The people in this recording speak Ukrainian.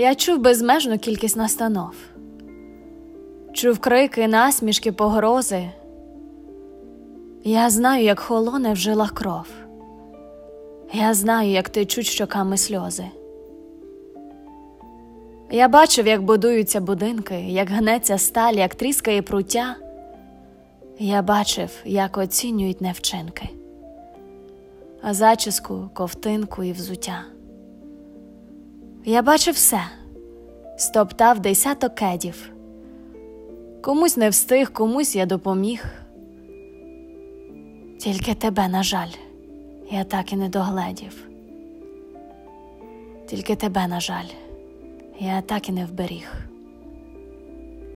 Я чув безмежну кількість настанов, чув крики, насмішки, погрози. Я знаю, як холоне в жилах кров. Я знаю, як течуть щоками сльози. Я бачив, як будуються будинки, як гнеться сталь, як тріскає пруття. Я бачив, як оцінюють не вчинки, а зачіску, ковтинку і взуття. Я бачив все, стоптав десяток кедів. Комусь не встиг, комусь я допоміг. Тільки тебе, на жаль, я так і не догледів. Тільки тебе, на жаль, я так і не вберіг.